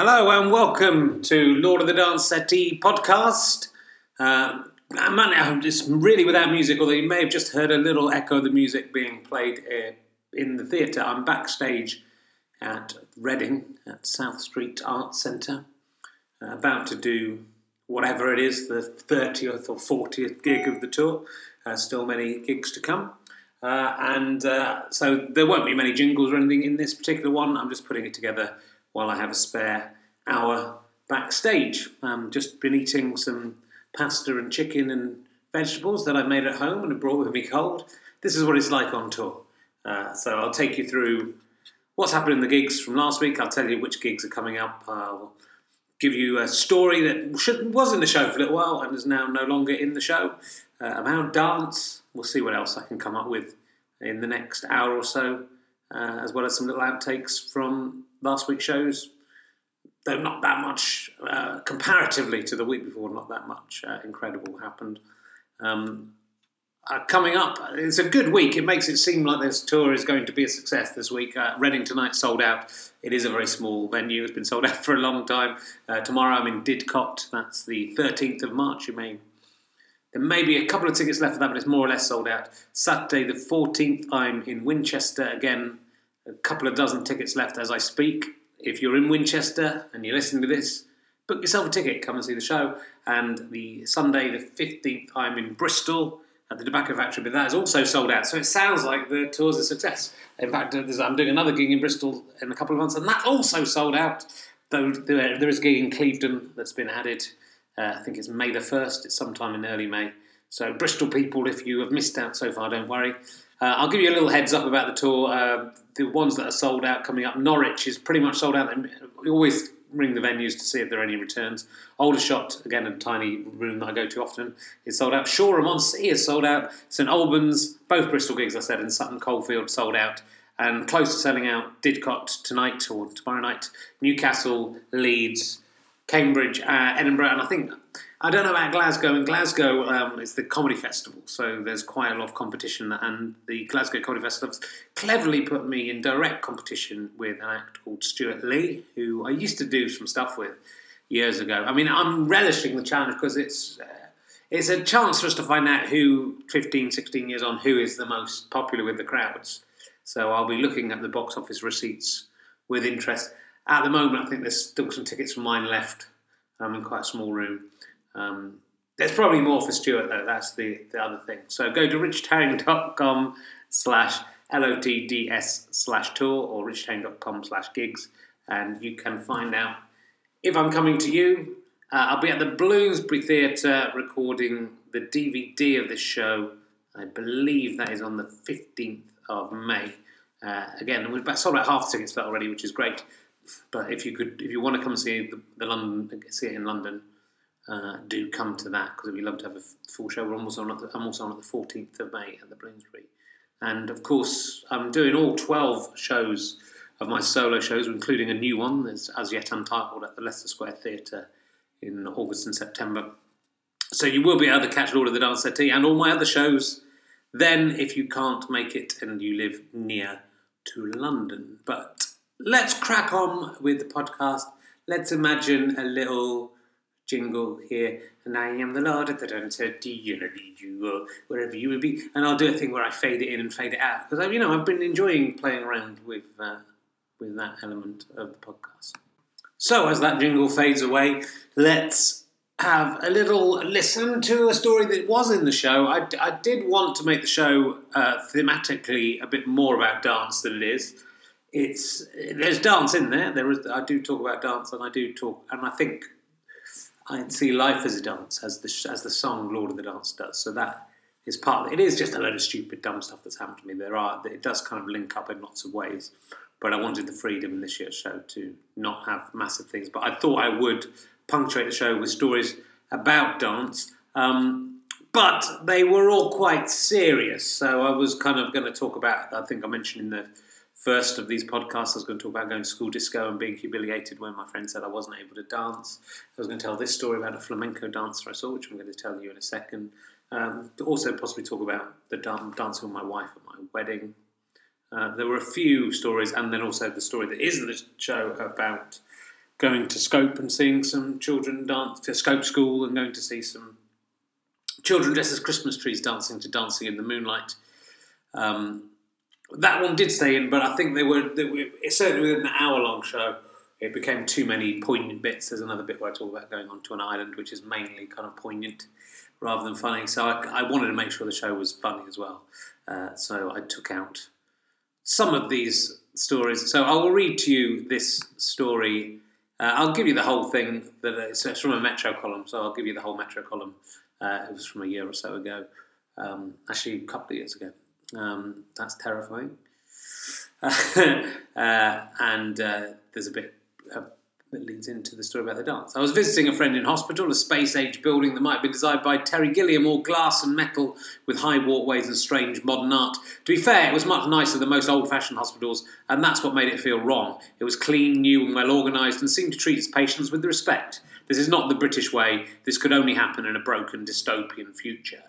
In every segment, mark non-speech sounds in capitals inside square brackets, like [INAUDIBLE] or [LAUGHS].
Hello and welcome to Lord of the Dance Settee podcast. Uh, I'm just really without music, although you may have just heard a little echo of the music being played in the theatre. I'm backstage at Reading at South Street Arts Centre, about to do whatever it is, the 30th or 40th gig of the tour. Uh, still many gigs to come. Uh, and uh, so there won't be many jingles or anything in this particular one. I'm just putting it together while I have a spare hour backstage. Um, just been eating some pasta and chicken and vegetables that I've made at home and have brought with me cold. This is what it's like on tour. Uh, so I'll take you through what's happened in the gigs from last week. I'll tell you which gigs are coming up. I'll give you a story that should, was in the show for a little while and is now no longer in the show uh, about dance. We'll see what else I can come up with in the next hour or so, uh, as well as some little outtakes from last week's shows. Though not that much, uh, comparatively to the week before, not that much uh, incredible happened. Um, uh, coming up, it's a good week. It makes it seem like this tour is going to be a success this week. Uh, Reading tonight sold out. It is a very small venue. It's been sold out [LAUGHS] for a long time. Uh, tomorrow I'm in Didcot. That's the 13th of March. You may there may be a couple of tickets left for that, but it's more or less sold out. Saturday the 14th, I'm in Winchester again. A couple of dozen tickets left as I speak. If you're in Winchester and you're listening to this, book yourself a ticket. Come and see the show. And the Sunday the 15th, I'm in Bristol at the Tobacco Factory, but that is also sold out. So it sounds like the tour's a success. In fact, I'm doing another gig in Bristol in a couple of months, and that also sold out. Though there is a gig in Clevedon that's been added uh, I think it's May the 1st, it's sometime in early May. So, Bristol people, if you have missed out so far, don't worry. Uh, I'll give you a little heads up about the tour. Uh, the ones that are sold out coming up, Norwich is pretty much sold out. We always ring the venues to see if there are any returns. Aldershot, again, a tiny room that I go to often, is sold out. Shoreham on Sea is sold out. St Albans, both Bristol gigs, I said, and Sutton Coldfield sold out. And close to selling out, Didcot tonight or tomorrow night, Newcastle, Leeds, Cambridge, uh, Edinburgh, and I think I don't know about Glasgow. In Glasgow, um, it's the comedy festival, so there's quite a lot of competition. And the Glasgow Comedy Festival cleverly put me in direct competition with an actor called Stewart Lee, who I used to do some stuff with years ago. I mean, I'm relishing the challenge because it's uh, it's a chance for us to find out who 15, 16 years on who is the most popular with the crowds. So I'll be looking at the box office receipts with interest. At the moment, I think there's still some tickets from mine left. I'm in quite a small room. Um, there's probably more for Stewart though. That's the, the other thing. So go to richardherring.com slash lotds slash tour or richardherring.com slash gigs and you can find out if I'm coming to you. Uh, I'll be at the Bloomsbury Theatre recording the DVD of this show. I believe that is on the 15th of May. Uh, again, we've sold out half the tickets for already, which is great. But if you could, if you want to come see the, the London, see it in London, uh, do come to that because we'd love to have a full show. We're almost on at the, I'm also on at the 14th of May at the Bloomsbury, and of course I'm doing all 12 shows of my solo shows, including a new one that's as yet untitled at the Leicester Square Theatre in August and September. So you will be able to catch Lord of the Dance Settee and all my other shows. Then, if you can't make it and you live near to London, but let's crack on with the podcast. Let's imagine a little jingle here. And I am the Lord of the Dancer. Do you know you wherever you would be? And I'll do a thing where I fade it in and fade it out because you know I've been enjoying playing around with uh, with that element of the podcast. So as that jingle fades away, let's have a little listen to a story that was in the show. I, I did want to make the show uh, thematically a bit more about dance than it is it's there's dance in there. There is I do talk about dance, and I do talk, and I think I see life as a dance, as the as the song Lord of the Dance does. So that is part of it. It is just a load of stupid, dumb stuff that's happened to me. There are it does kind of link up in lots of ways, but I wanted the freedom in this year's show to not have massive things. But I thought I would punctuate the show with stories about dance. Um, but they were all quite serious, so I was kind of going to talk about. I think I mentioned in the first of these podcasts, I was going to talk about going to school disco and being humiliated when my friend said I wasn't able to dance. I was going to tell this story about a flamenco dancer I saw, which I'm going to tell you in a second. Um, also, possibly talk about the dancing with my wife at my wedding. Uh, there were a few stories, and then also the story that is the show about going to Scope and seeing some children dance to Scope School and going to see some children dressed as Christmas trees dancing to Dancing in the Moonlight. Um, that one did stay in, but I think they were, they were certainly within an hour long show. It became too many poignant bits. There's another bit where I talk about going onto an island, which is mainly kind of poignant rather than funny. So I, I wanted to make sure the show was funny as well. Uh, so I took out some of these stories. So I will read to you this story. Uh, I'll give you the whole thing. That it's, it's, from a Metro column, so I'll give you the whole Metro column. Uh, it was from a year or so ago, um, actually a couple of years ago. Um, that's terrifying. [LAUGHS] Uh, and uh, there's a bit that leads into the story about the dance. I was visiting a friend in hospital, a space age building that might have been designed by Terry Gilliam, all glass and metal with high walkways and strange modern art. To be fair, it was much nicer than most old fashioned hospitals, and that's what made it feel wrong. It was clean, new, and well organised, and seemed to treat its patients with respect. This is not the British way, this could only happen in a broken dystopian future.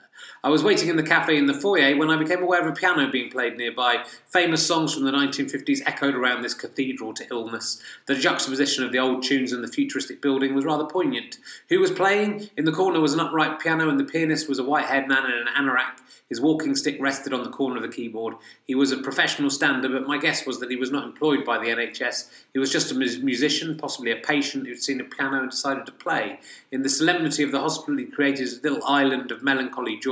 I was waiting in the cafe in the foyer when I became aware of a piano being played nearby. Famous songs from the 1950s echoed around this cathedral to illness. The juxtaposition of the old tunes and the futuristic building was rather poignant. Who was playing? In the corner was an upright piano, and the pianist was a white haired man in an anorak his walking stick rested on the corner of the keyboard. He was a professional stander, but my guess was that he was not employed by the NHS. He was just a musician, possibly a patient who'd seen a piano and decided to play. In the solemnity of the hospital, he created his little island of melancholy joy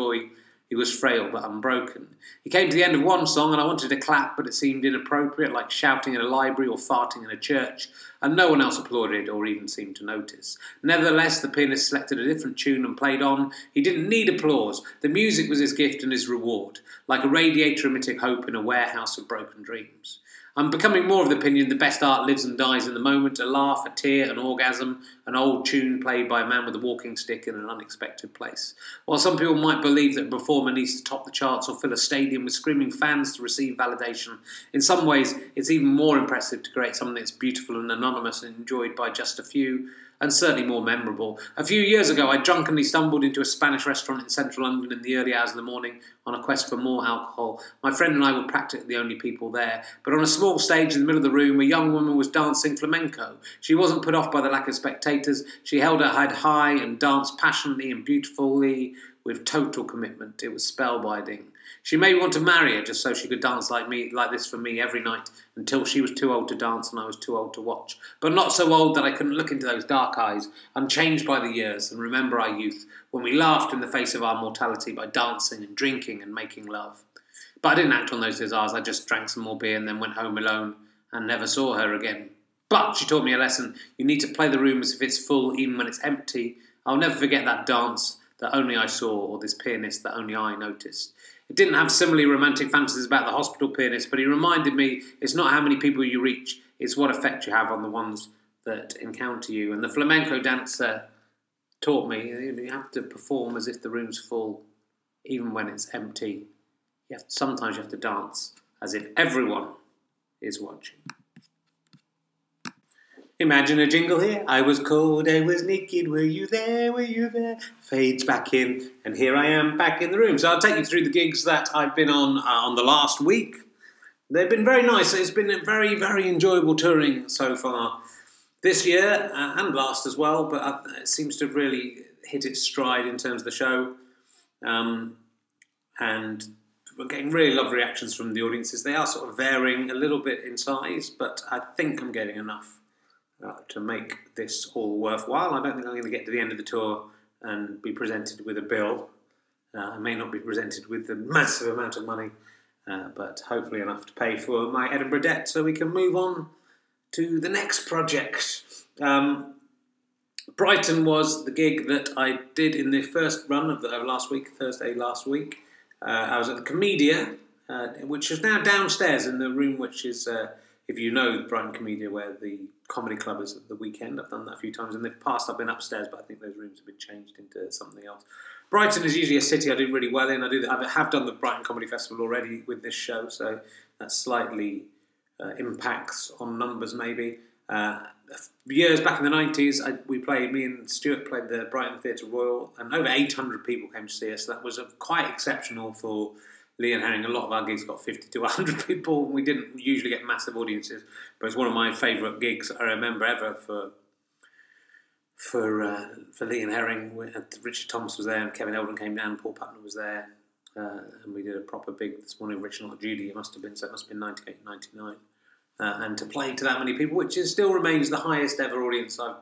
he was frail but unbroken. He came to the end of one song and I wanted to clap, but it seemed inappropriate, like shouting in a library or farting in a church, and no one else applauded or even seemed to notice. Nevertheless, the pianist selected a different tune and played on. He didn't need applause. The music was his gift and his reward, like a radiator emitting hope in a warehouse of broken dreams. I'm becoming more of the opinion the best art lives and dies in the moment a laugh, a tear, an orgasm, an old tune played by a man with a walking stick in an unexpected place. While some people might believe that a performer needs to top the charts or fill a stadium with screaming fans to receive validation, in some ways it's even more impressive to create something that's beautiful and anonymous and enjoyed by just a few and certainly more memorable. A few years ago, I drunkenly stumbled into a Spanish restaurant in central London in the early hours of the morning on a quest for more alcohol. My friend and I were practically the only people there. But on a small stage in the middle of the room, a young woman was dancing flamenco. She wasn't put off by the lack of spectators. She held her head high and danced passionately and beautifully with total commitment. It was spellbinding. She may want to marry her just so she could dance like me, like this for me every night until she was too old to dance and I was too old to watch. But not so old that I couldn't look into those dark eyes, unchanged by the years, and remember our youth when we laughed in the face of our mortality by dancing and drinking and making love. But I didn't act on those desires. I just drank some more beer and then went home alone and never saw her again. But she taught me a lesson. You need to play the room as if it's full, even when it's empty. I'll never forget that dance that only I saw, or this pianist that only I noticed. It didn't have similarly romantic fantasies about the hospital pianist, but he reminded me it's not how many people you reach, it's what effect you have on the ones that encounter you. And the flamenco dancer taught me you have to perform as if the room's full, even when it's empty. You have sometimes you have to dance as if everyone is watching. Imagine a jingle here. I was cold, I was naked. Were you there? Were you there? Fades back in, and here I am back in the room. So I'll take you through the gigs that I've been on uh, on the last week. They've been very nice. It's been a very, very enjoyable touring so far this year uh, and last as well. But uh, it seems to have really hit its stride in terms of the show, um, and we're getting really lovely reactions from the audiences. They are sort of varying a little bit in size, but I think I'm getting enough uh, to make this all worthwhile. I don't think I'm going to get to the end of the tour and be presented with a bill. Uh, I may not be presented with a massive amount of money, uh, but hopefully enough to pay for my Edinburgh debt so we can move on to the next project. Um, Brighton was the gig that I did in the first run of, the, of last week, Thursday last week. Uh, I was at the Komedia, uh, which is now downstairs in the room which is if you know Brighton Komedia, where the comedy club is at the weekend, I've done that a few times. In the past, I've been upstairs, but I think those rooms have been changed into something else. Brighton is usually a city I do really well in. I do. I have done the Brighton Comedy Festival already with this show, so that slightly uh, impacts on numbers maybe. Uh, years back in the nineties, we played. Me and Stewart played the Brighton Theatre Royal, and over eight hundred people came to see us. That was quite exceptional for Lee and Herring, a lot of our gigs got 50 to 100 [LAUGHS] people. We didn't usually get massive audiences, but it's one of my favourite gigs I remember ever for for uh, for Lee and Herring. We had, Richard Thomas was there, and Kevin Eldon came down. Paul Putner was there, uh, and we did a proper big this morning. Richard not Judy, it must have been so. It must have been 98, 99. Uh, and to play to that many people, which is, still remains the highest ever audience I've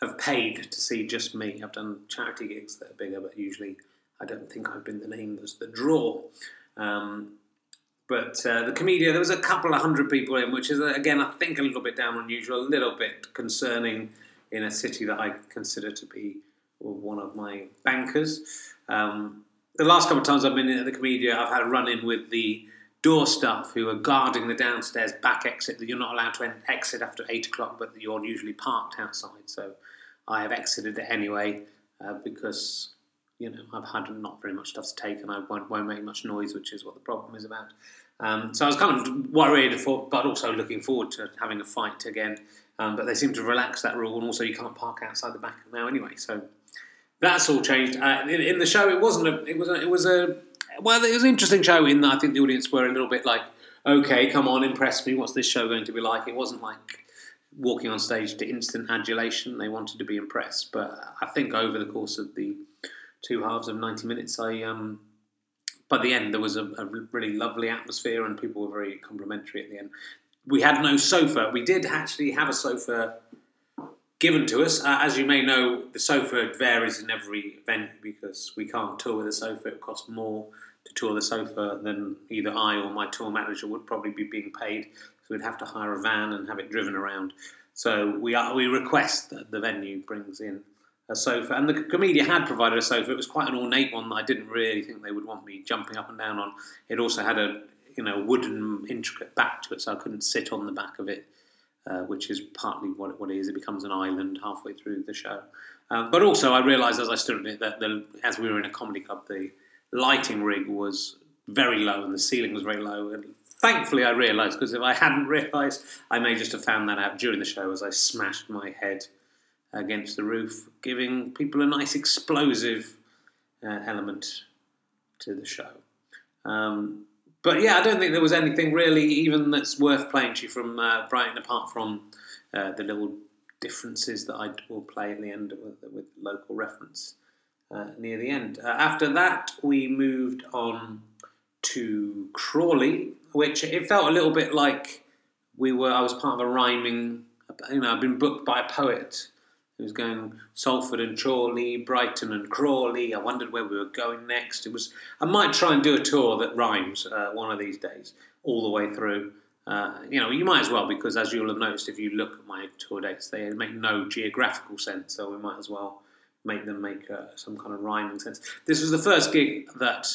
have paid to see just me. I've done charity gigs that are bigger, but usually I don't think I've been the name that's the draw. Um, but uh, the Komedia, there was a couple of hundred people in, which is, uh, again, I think a little bit down unusual, a little bit concerning in a city that I consider to be one of my bankers. Um, the last couple of times I've been in the Komedia, I've had a run in with the door staff who are guarding the downstairs back exit that you're not allowed to exit after eight o'clock, but you're usually parked outside. So I have exited it anyway uh, because you know I've had not very much stuff to take and I won't, won't make much noise, which is what the problem is about. Um, so I was kind of worried, for, but also looking forward to having a fight again. Um, but they seem to relax that rule, and also you can't park outside the back now anyway. So that's all changed. Uh, in, in, the show, it wasn't a. It was. A, it was a. Well, it was an interesting show in that I think the audience were a little bit like, okay, come on, impress me. What's this show going to be like? It wasn't like walking on stage to instant adulation. They wanted to be impressed. But I think over the course of the two halves of 90 minutes, I um, by the end there was a, a, really lovely atmosphere and people were very complimentary at the end. We had no sofa. We did actually have a sofa given to us. Uh, as you may know, the sofa varies in every event because we can't tour with a sofa. It costs more to tour the sofa than either I or my tour manager would probably be being paid. So we'd have to hire a van and have it driven around. So we are, we request that the venue brings in a sofa, and the Komedia had provided a sofa. It was quite an ornate one that I didn't really think they would want me jumping up and down on. It also had a you know wooden intricate back to it, so I couldn't sit on the back of it, uh, which is partly what it, what it is. It becomes an island halfway through the show. Um, but also, I realised as I stood in it that the, as we were in a comedy club, the lighting rig was very low and the ceiling was very low. And thankfully, I realised because if I hadn't realised, I may just have found that out during the show as I smashed my head against the roof, giving people a nice explosive uh, element to the show. Um, but yeah, I don't think there was anything really even that's worth playing to you from uh, Brighton apart from uh, the little differences that I will play at the end with, with local reference uh, near the end. Uh, after that, we moved on to Crawley, which it felt a little bit like we were. I was part of a rhyming. You know, I've been booked by a poet it was going Salford and Chorley, Brighton and Crawley. I wondered where we were going next. It was. I might try and do a tour that rhymes uh, one of these days, all the way through. Uh, you know, you might as well because, as you'll have noticed, if you look at my tour dates, they make no geographical sense. So we might as well make them make uh, some kind of rhyming sense. This was the first gig that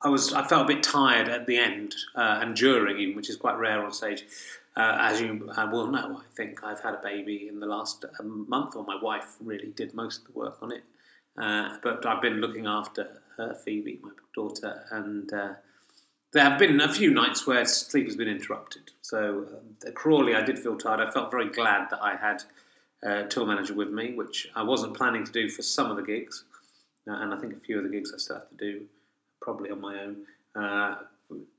I was. I felt a bit tired at the end uh, and during, even, which is quite rare on stage. Uh, as you uh, will know, I think I've had a baby in the last month, or my wife really did most of the work on it. Uh, but I've been looking after her, Phoebe, my daughter, and uh, there have been a few nights where sleep has been interrupted. So uh, Crawley, I did feel tired. I felt very glad that I had a tour manager with me, which I wasn't planning to do for some of the gigs, uh, and I think a few of the gigs I still have to do, probably on my own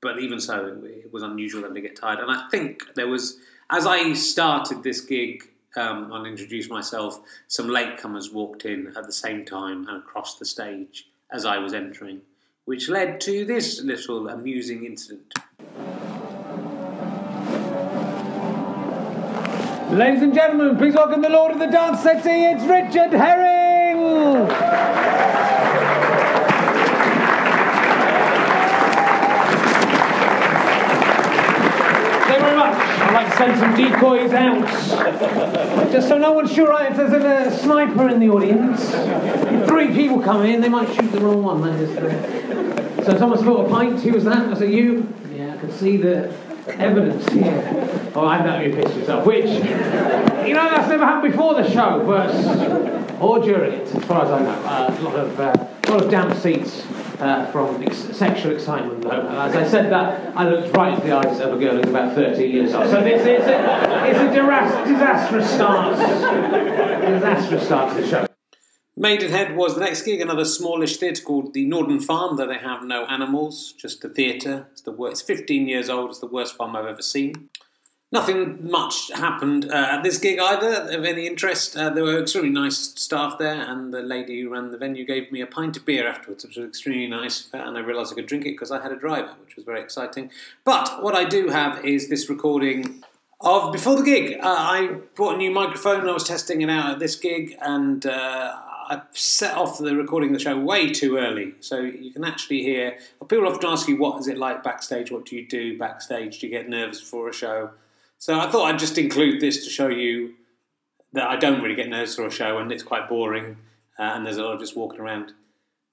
but even so, it was unusual then to get tired. And I think there was, as I started this gig um, and introduced myself, some latecomers walked in at the same time and across the stage as I was entering, which led to this little amusing incident. Ladies and gentlemen, please welcome the Lord of the Dance Settee, it's Richard Herring! Send some decoys out. Just so no one's sure right, if there's a, a sniper in the audience, if three people come in, they might shoot the wrong one. Is, so someone spilled a pint, who was that? Was it you? Yeah, I can see the evidence here. Oh, I know you pissed yourself, which, you know, that's never happened before the show, but, or during it, as far as I know. Uh, a lot of, uh, lot of damp seats uh, from ex- sexual excitement, though. As I said that, I looked right into the eyes of a girl who's about 13 years old. So this is a, it's a disastrous start. disastrous start to the show. Maidenhead was the next gig, another smallish theatre called the Norden Farm, though they have no animals, just a theatre. It's the worst. It's 15 years old. It's the worst farm I've ever seen. Nothing much happened uh, at this gig either of any interest. Uh, there were extremely nice staff there, and the lady who ran the venue gave me a pint of beer afterwards, which was extremely nice. And I realised I could drink it because I had a driver, which was very exciting. But what I do have is this recording of before the gig. Uh, I bought a new microphone and I was testing it out at this gig, and uh, I set off the recording of the show way too early, so you can actually hear. People often ask you, "What is it like backstage? What do you do backstage? Do you get nervous before a show?" So I thought I'd just include this to show you that I don't really get nervous for a show, and it's quite boring, uh, and there's a lot of just walking around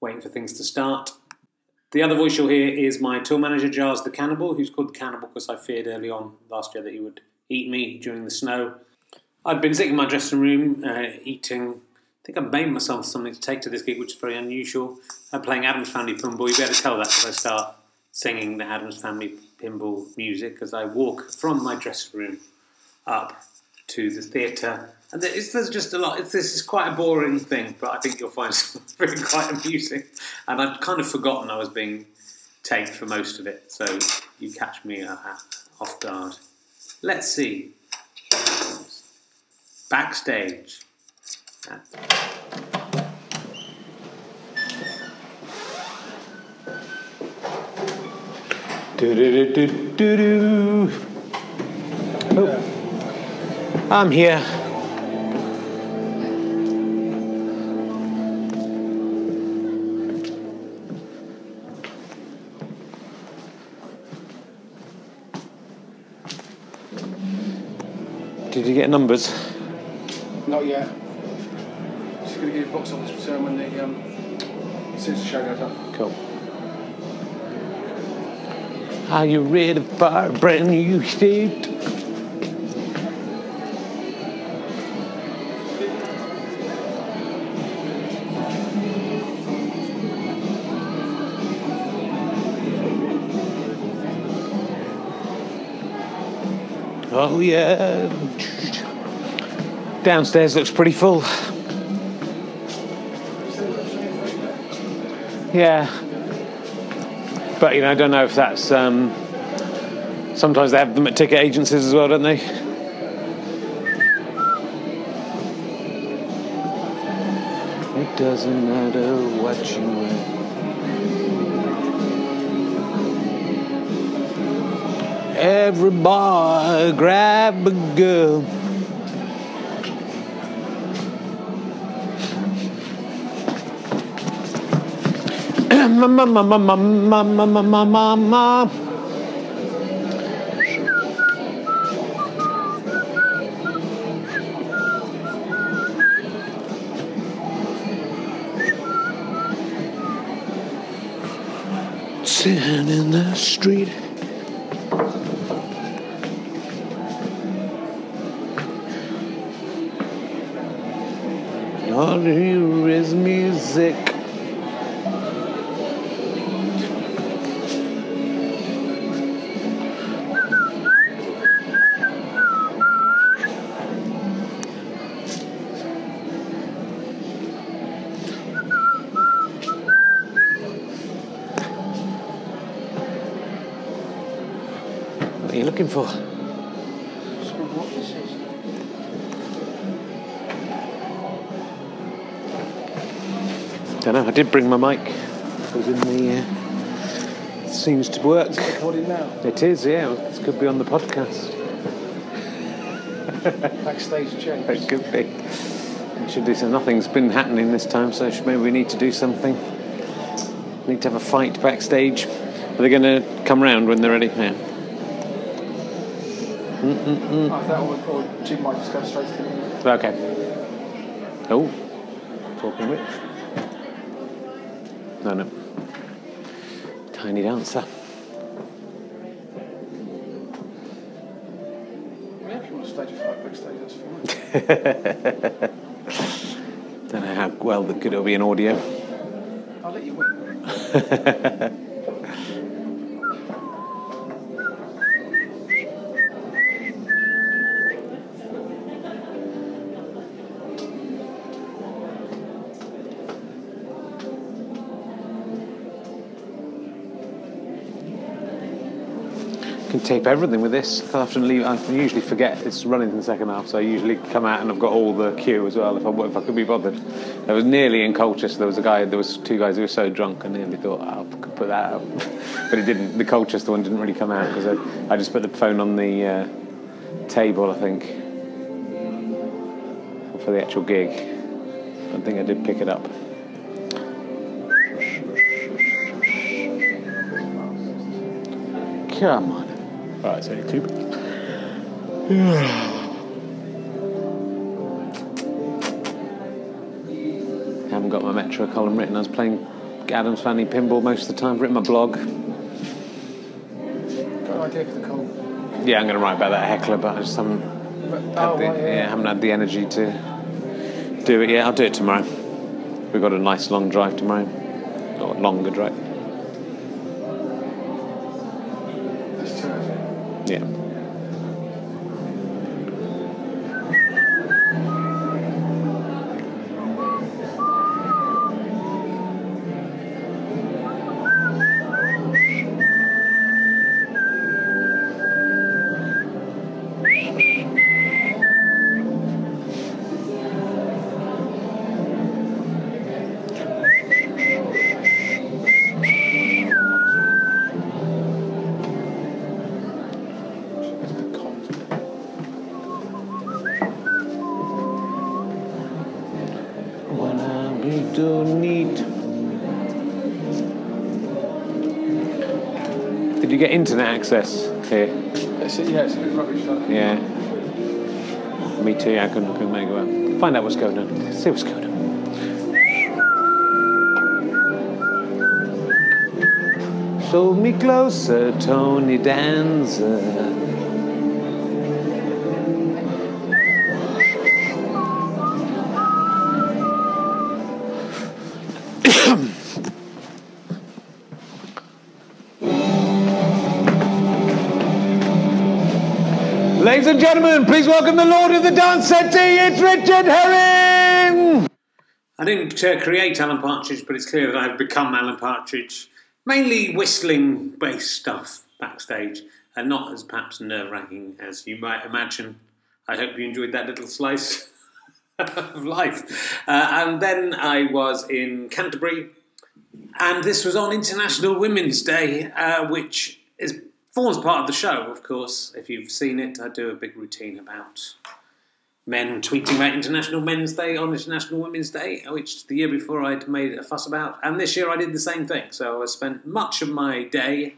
waiting for things to start. The other voice you'll hear is my tour manager, Giles the Cannibal, who's called the Cannibal because I feared early on last year that he would eat me during the snow. I'd been sitting in my dressing room uh, eating. I think I made myself something to take to this gig, which is very unusual. I'm playing Addams Family Pinball. You'll be able to tell that if I start singing the Addams Family Pinball music as I walk from my dressing room up to the theatre. And there's, there's just a lot. It's, this is quite a boring thing, but I think you'll find [LAUGHS] it quite amusing. And I'd kind of forgotten I was being taped for most of it, so you catch me uh, off guard. Let's see. Backstage. Oh. I'm here. Did you get numbers? Not yet. She's going to give you a box office return when the um, the show goes up. Cool. Are you ready for a brand new state? Oh yeah. Downstairs looks pretty full. Yeah. But you know, I don't know if that's. Um, sometimes they have them at ticket agencies as well, don't they? It doesn't matter what you wear. Every boy grab a girl. mama, mama, mama, mama, mama. Sitting in the street. All you is music. Are you looking for? Just wonder what this is. Don't know. I did bring my mic. It was in the. Uh, seems to work. Recording now. It is, yeah. This could be on the podcast. Backstage change. It could be. We should do some. Nothing's been happening this time, so maybe we need to do something. Need to have a fight backstage. Are they going to come round when they're ready? Yeah. I thought or, or Jim might just go straight to the. Okay. Oh, talking which? No, no. Tiny dancer. Yeah, if you want to stage a fight backstage, that's fine. [LAUGHS] Don't know how well that could be in audio. I'll let you win. [LAUGHS] can tape everything with this. I to leave. I usually forget it's running in the second half, so I usually come out and I've got all the cue as well if I, if I could be bothered. There was nearly in Colchester. There was a guy. There was two guys who were so drunk, I nearly thought oh, I could put that out, [LAUGHS] but it didn't. The Colchester one didn't really come out because I, I just put the phone on the uh, table, I think, for the actual gig. I think I did pick it up. Come on. Right, it's only two. haven't got my Metro column written. I was playing Addams Family Pinball most of the time. I've written my blog. Got an idea for the call. Yeah, I'm going to write about that heckler, but I just haven't But, had oh, the, right, yeah. yeah, haven't had the energy to do it yet. I'll do it tomorrow. We've got a nice long drive tomorrow, or longer drive. Yeah. Internet access here? It's, yeah, it's a bit rubbish. Yeah. Me too. I couldn't, couldn't make it work. Find out what's going on. See what's going on. Hold me closer, Tony Danza. And gentlemen, please welcome the Lord of the Dance Settee, it's Richard Herring! I didn't uh, create Alan Partridge, but it's clear that I've become Alan Partridge. Mainly whistling bass stuff backstage, and not as perhaps nerve wracking as you might imagine. I hope you enjoyed that little slice [LAUGHS] of life. Uh, and then I was in Canterbury, and this was on International Women's Day, uh, which is forms part of the show, of course. If you've seen it, I do a big routine about men tweeting about International Men's Day on International Women's Day, which the year before I'd made a fuss about, and this year I did the same thing. So I spent much of my day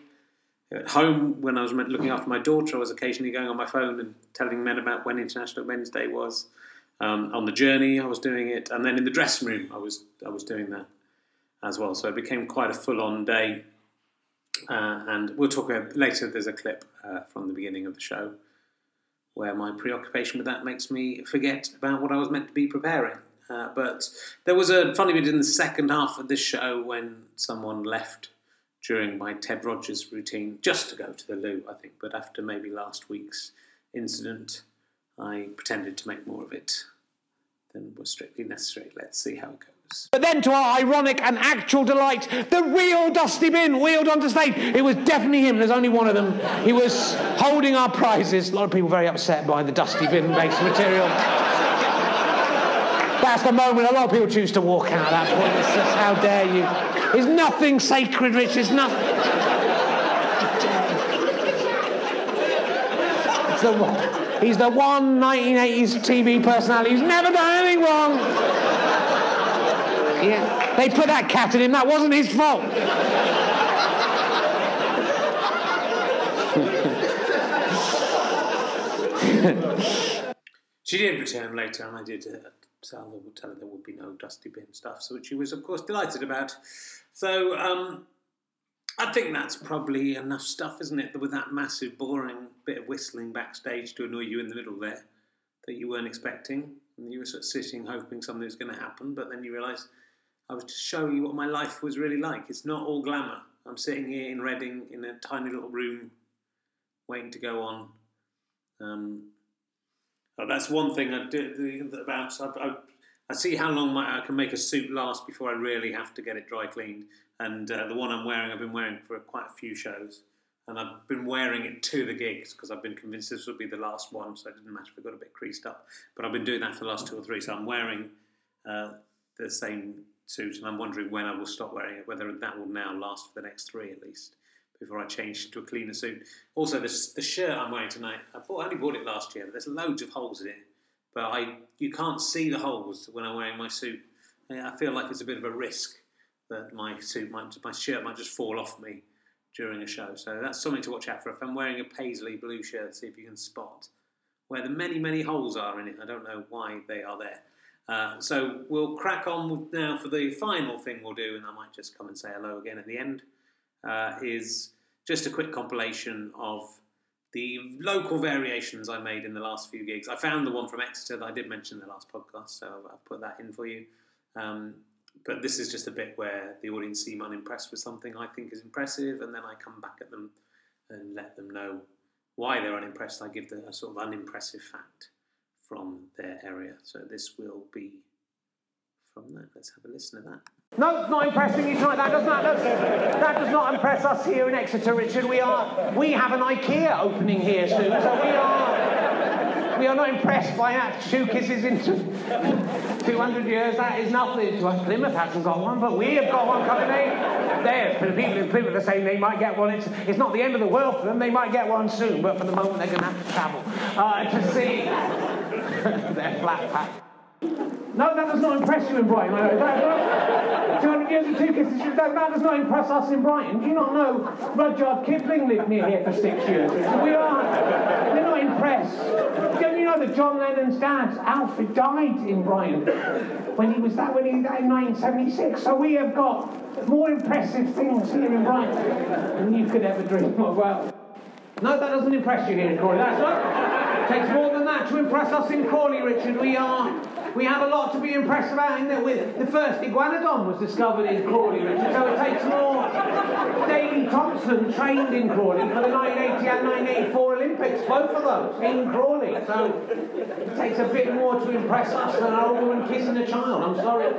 at home when I was looking after my daughter. I was occasionally going on my phone and telling men about when International Men's Day was. Um, on the journey, I was doing it, and then in the dressing room, I was I was doing that as well. So it became quite a full-on day. Uh, and we'll talk about later. There's a clip uh, from the beginning of the show where my preoccupation with that makes me forget about what I was meant to be preparing. Uh, but there was a funny bit in the second half of this show when someone left during my Ted Rogers routine just to go to the loo, I think. But after maybe last week's incident, I pretended to make more of it than was strictly necessary. Let's see how it goes. But then, to our ironic and actual delight, the real Dusty Bin wheeled onto stage. It was definitely him. There's only one of them. He was holding our prizes. A lot of people very upset by the Dusty Bin based material. That's the moment a lot of people choose to walk out at that point. It's just, how dare you? There's nothing sacred, Rich. There's nothing. It's the. He's the one 1980s TV personality who's never done anything wrong. Yeah. They put that cat in him. That wasn't his fault. She did return later, and I did uh, tell her, tell her there would be no dusty bin stuff, so which she was, of course, delighted about. So um, I think that's probably enough stuff, isn't it? With that massive, boring bit of whistling backstage to annoy you in the middle there that you weren't expecting, and you were sort of sitting hoping something was going to happen, but then you realise I was just showing you what my life was really like. It's not all glamour. I'm sitting here in Reading in a tiny little room, waiting to go on. Um, oh, that's one thing I do about. I, I, I see how long my, I can make a suit last before I really have to get it dry cleaned. And uh, the one I'm wearing, I've been wearing for quite a few shows, and I've been wearing it to the gigs because I've been convinced this would be the last one, so it didn't matter if it got a bit creased up. But I've been doing that for the last two or three, so I'm wearing uh, the same suit, and I'm wondering when I will stop wearing it, whether that will now last for the next three at least before I change to a cleaner suit. Also, this, the shirt I'm wearing tonight, I, bought, I only bought it last year, but there's loads of holes in it. But I, you can't see the holes when I'm wearing my suit. I feel like it's a bit of a risk that my suit might, my shirt might just fall off me during a show. So that's something to watch out for. If I'm wearing a paisley blue shirt, see if you can spot where the many, many holes are in it. I don't know why they are there. Uh, so we'll crack on now for the final thing we'll do, and I might just come and say hello again at the end uh, is just a quick compilation of the local variations I made in the last few gigs. I found the one from Exeter that I did mention in the last podcast, so I've put that in for you. Um, but this is just a bit where the audience seem unimpressed with something I think is impressive, and then I come back at them and let them know why they're unimpressed. I give them a sort of unimpressive fact from their area. So this will be from that. Let's have a listen to that. No, not impressing you tonight. That does not. That, that does not impress us here in Exeter, Richard. We are. We have an IKEA opening here soon, so we are. We are not impressed by that. Two kisses in 200 years. That is nothing to us. Plymouth hasn't got one, but we have got one coming in. There, for the people in Plymouth are saying they might get one. It's, it's not the end of the world for them. They might get one soon, but for the moment they're going to have to travel uh, to see [LAUGHS] their flat pack. No, that does not impress you in Brighton. I know. That, 200 years two kisses, that, that does not impress us in Brighton. Do you not know Rudyard Kipling lived near here for six years? We are, we're not impressed. Don't you know that John Lennon's dad, Alfred, died in Brighton when he was that when he died in 1976? So we have got more impressive things here in Brighton than you could ever dream of. Well, no, that doesn't impress you here in Crawley. That's not. Takes more than that to impress us in Crawley, Richard. We are we have a lot to be impressed about in there. With the first iguanodon was discovered in Crawley, Richard, so it takes more. Daley Thompson trained in Crawley for the 1980 and 1984 Olympics, both of those in Crawley. So it takes a bit more to impress us than an old woman kissing a child. I'm sorry.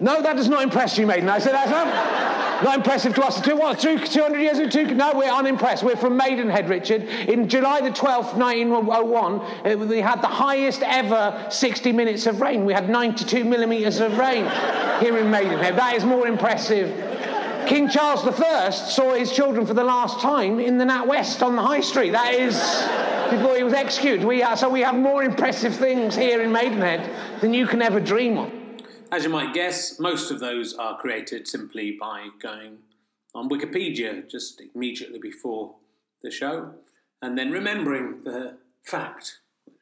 No, that does not impress you, maiden. I said that's not, not impressive to us. Two, what, two, 200 years of two? No, we're unimpressed. We're from Maidenhead, Richard. In July the 12th, 1901, uh, we had the highest ever 60 minutes of rain. We had 92 millimetres of rain here in Maidenhead. That is more impressive. King Charles I saw his children for the last time in the Nat West on the High Street. That is before he was executed. We so we have more impressive things here in Maidenhead than you can ever dream of. As you might guess, most of those are created simply by going on Wikipedia just immediately before the show and then remembering the fact.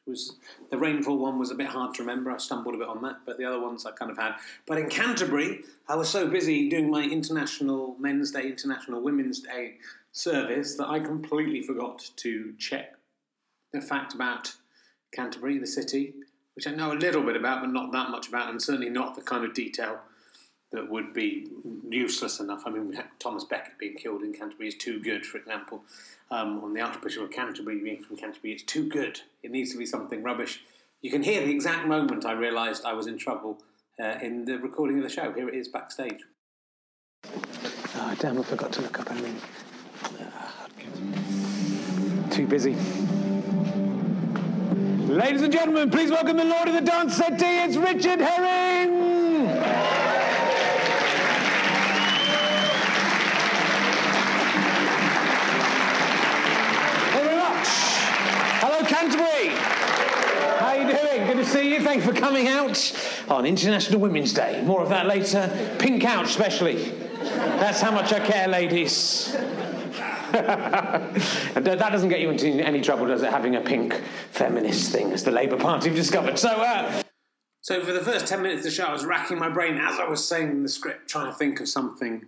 was the rainfall one was a bit hard to remember. I stumbled a bit on that, but the other ones I kind of had. But in Canterbury, I was so busy doing my International Men's Day, International Women's Day service that I completely forgot to check the fact about Canterbury, the city, which I know a little bit about, but not that much about, and certainly not the kind of detail that would be useless enough. I mean, Thomas Becket being killed in Canterbury is too good, for example. Um, on the Archbishop of Canterbury being from Canterbury, it's too good. It needs to be something rubbish. You can hear the exact moment I realised I was in trouble uh, in the recording of the show. Here it is backstage. Oh, damn, I forgot to look up I mean, anything. Too busy. Ladies and gentlemen, please welcome the Lord of the Dance Settee. It's Richard Herring. Thank you very much. Hello, Canterbury. How you doing? Good to see you. Thanks for coming out on International Women's Day. More of that later. Pink out, especially. That's how much I care, ladies. [LAUGHS] and that doesn't get you into any trouble, does it? Having a pink feminist thing, as the Labour Party have discovered. So, uh... so for the first ten minutes of the show, I was racking my brain as I was saying the script, trying to think of something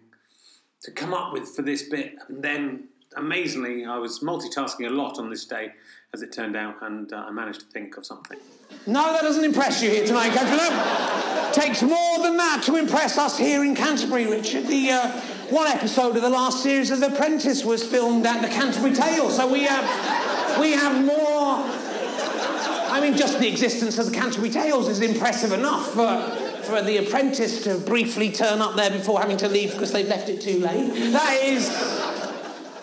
to come up with for this bit, and then amazingly, I was multitasking a lot on this day, as it turned out, and uh, I managed to think of something. No, that doesn't impress you here tonight, Canterbury. Takes more than that to impress us here in Canterbury, Richard. The uh, one episode of the last series of The Apprentice was filmed at the Canterbury Tales, so we have we have more. I mean, just the existence of the Canterbury Tales is impressive enough for, for the apprentice to briefly turn up there before having to leave because they've left it too late. That is,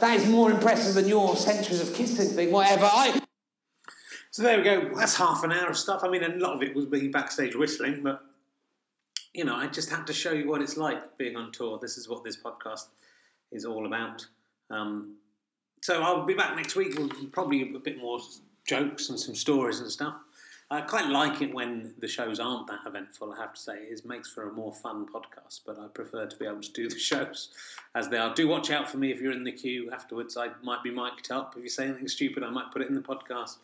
that is more impressive than your centuries of kissing thing, whatever. I, So there we go. That's half an hour of stuff. I mean, a lot of it was me backstage whistling, but you know, I just had to show you what it's like being on tour. This is what this podcast is all about. Um, so I'll be back next week with probably a bit more jokes and some stories and stuff. I quite like it when the shows aren't that eventful. I have to say, it makes for a more fun podcast. But I prefer to be able to do the [LAUGHS] shows as they are. Do watch out for me if you're in the queue afterwards. I might be mic'd up. If you say anything stupid, I might put it in the podcast.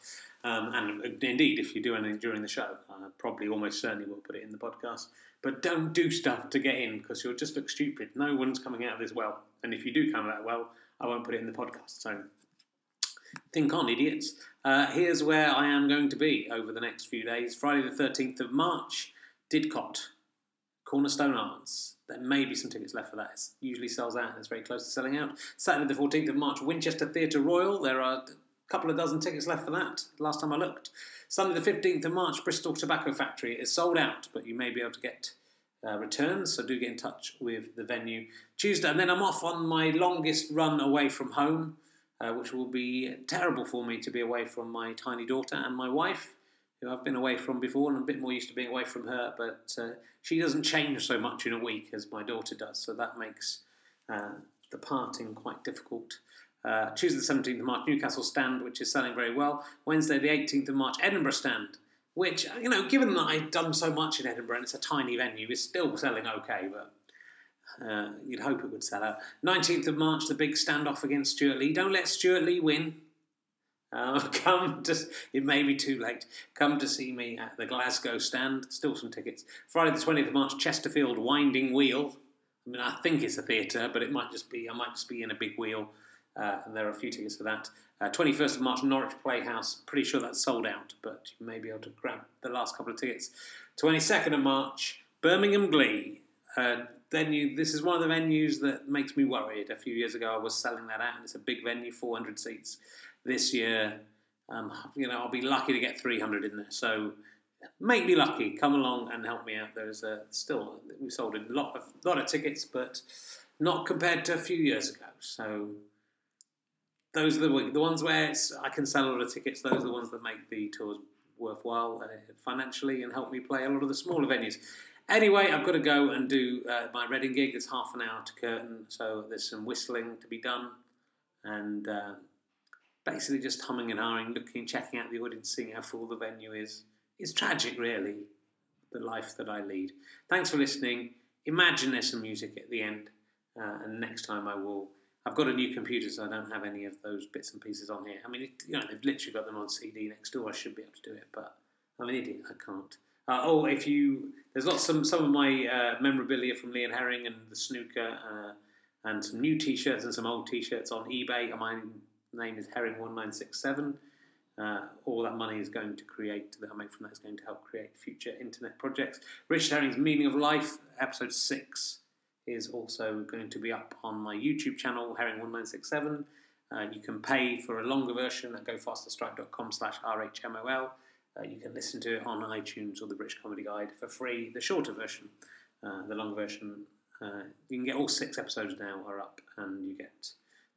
Um, and indeed, if you do anything during the show, I probably almost certainly will put it in the podcast. But don't do stuff to get in because you'll just look stupid. No one's coming out of this well. And if you do come out well, I won't put it in the podcast. So think on, idiots. Uh, here's where I am going to be over the next few days. Friday the 13th of March, Didcot, Cornerstone Arts. There may be some tickets left for that. It usually sells out and it's very close to selling out. Saturday the 14th of March, Winchester Theatre Royal. There are couple of dozen tickets left for that, last time I looked. Sunday the 15th of March, Bristol Tobacco Factory. is sold out, but you may be able to get uh, returns, so do get in touch with the venue. Tuesday, and then I'm off on my longest run away from home, uh, which will be terrible for me to be away from my tiny daughter and my wife, who I've been away from before, and I'm a bit more used to being away from her, but uh, she doesn't change so much in a week as my daughter does, so that makes uh, the parting quite difficult. Uh, Tuesday the 17th of March, Newcastle stand, which is selling very well. Wednesday the 18th of March, Edinburgh stand, which, you know, given that I've done so much in Edinburgh and it's a tiny venue, is still selling okay, but uh, you'd hope it would sell out. 19th of March, the big standoff against Stewart Lee. Don't let Stewart Lee win. Uh, [LAUGHS] come to, it may be too late. Come to see me at the Glasgow stand. Still some tickets. Friday the 20th of March, Chesterfield Winding Wheel. I mean, I think it's a theatre, but it might just be, I might just be in a big wheel. Uh, and there are a few tickets for that. Uh, 21st of March, Norwich Playhouse. Pretty sure that's sold out, but you may be able to grab the last couple of tickets. 22nd of March, Birmingham Glee. Uh, venue. This is one of the venues that makes me worried. A few years ago, I was selling that out, and it's a big venue, 400 seats. This year, um, you know, I'll be lucky to get 300 in there. So make me lucky. Come along and help me out. There's uh, still we sold a lot of lot of tickets, but not compared to a few years ago. So those are the the ones where I can sell a lot of tickets. Those are the ones that make the tours worthwhile uh, financially and help me play a lot of the smaller venues. Anyway, I've got to go and do uh, my Reading gig. It's half an hour to curtain, so there's some whistling to be done, and uh, basically just humming and hawing, looking, checking out the audience, seeing how full the venue is. It's tragic, really, the life that I lead. Thanks for listening. Imagine there's some music at the end, uh, and next time I will. I've got a new computer, so I don't have any of those bits and pieces on here. I mean, it, you know, they've literally got them on CD next door. I should be able to do it, but I'm an idiot. I can't. Uh, oh, if you there's lots some some of my uh, memorabilia from Lee and Herring and the snooker, uh, and some new T-shirts and some old T-shirts on eBay. My name is Herring one nine six seven. Uh, all that money is going to create that I make from that is going to help create future internet projects. Richard Herring's Meaning of Life, episode six, is also going to be up on my YouTube channel, Herring one nine six seven. Uh, you can pay for a longer version at gofasterstripe.com slash rhmol. Uh, you can listen to it on iTunes or the British Comedy Guide for free. The shorter version, uh, the long version, uh, you can get all six episodes now are up, and you get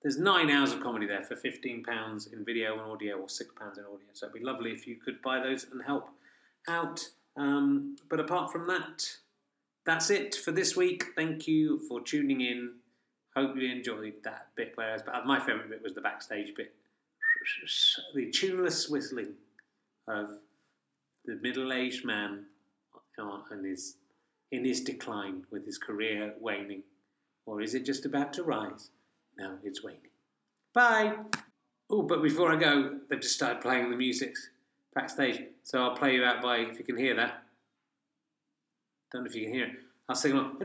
there's nine hours of comedy there for fifteen pounds in video and audio, or six pounds in audio. So it'd be lovely if you could buy those and help out. Um, but apart from that, that's it for this week. Thank you for tuning in. Hope you enjoyed that bit. Whereas, but my favourite bit was the backstage bit, the tuneless whistling of the middle-aged man in his in his decline with his career waning, or is it just about to rise? No, it's waning. Bye. Oh, but before I go, they've just started playing the music backstage, so I'll play you out by if you can hear that. Don't know if you can hear it. I'll sing along.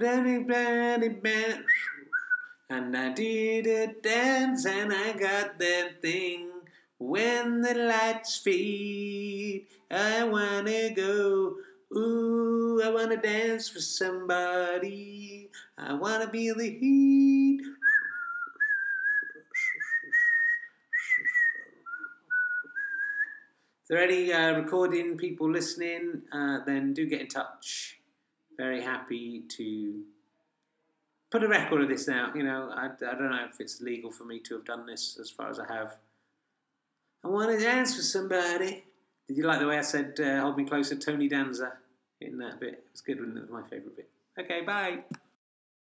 And I did a dance and I got that thing. When the lights fade, I wanna go. Ooh, I wanna dance with somebody. I wanna be the heat. If there are any uh, recording people listening, uh, then do get in touch. Very happy to put a record of this out. You know, I, I don't know if it's legal for me to have done this as far as I have. I want to dance with somebody. Did you like the way I said, uh, hold me closer, Tony Danza, in that bit? It was good, it? It was my favourite bit. Okay, bye.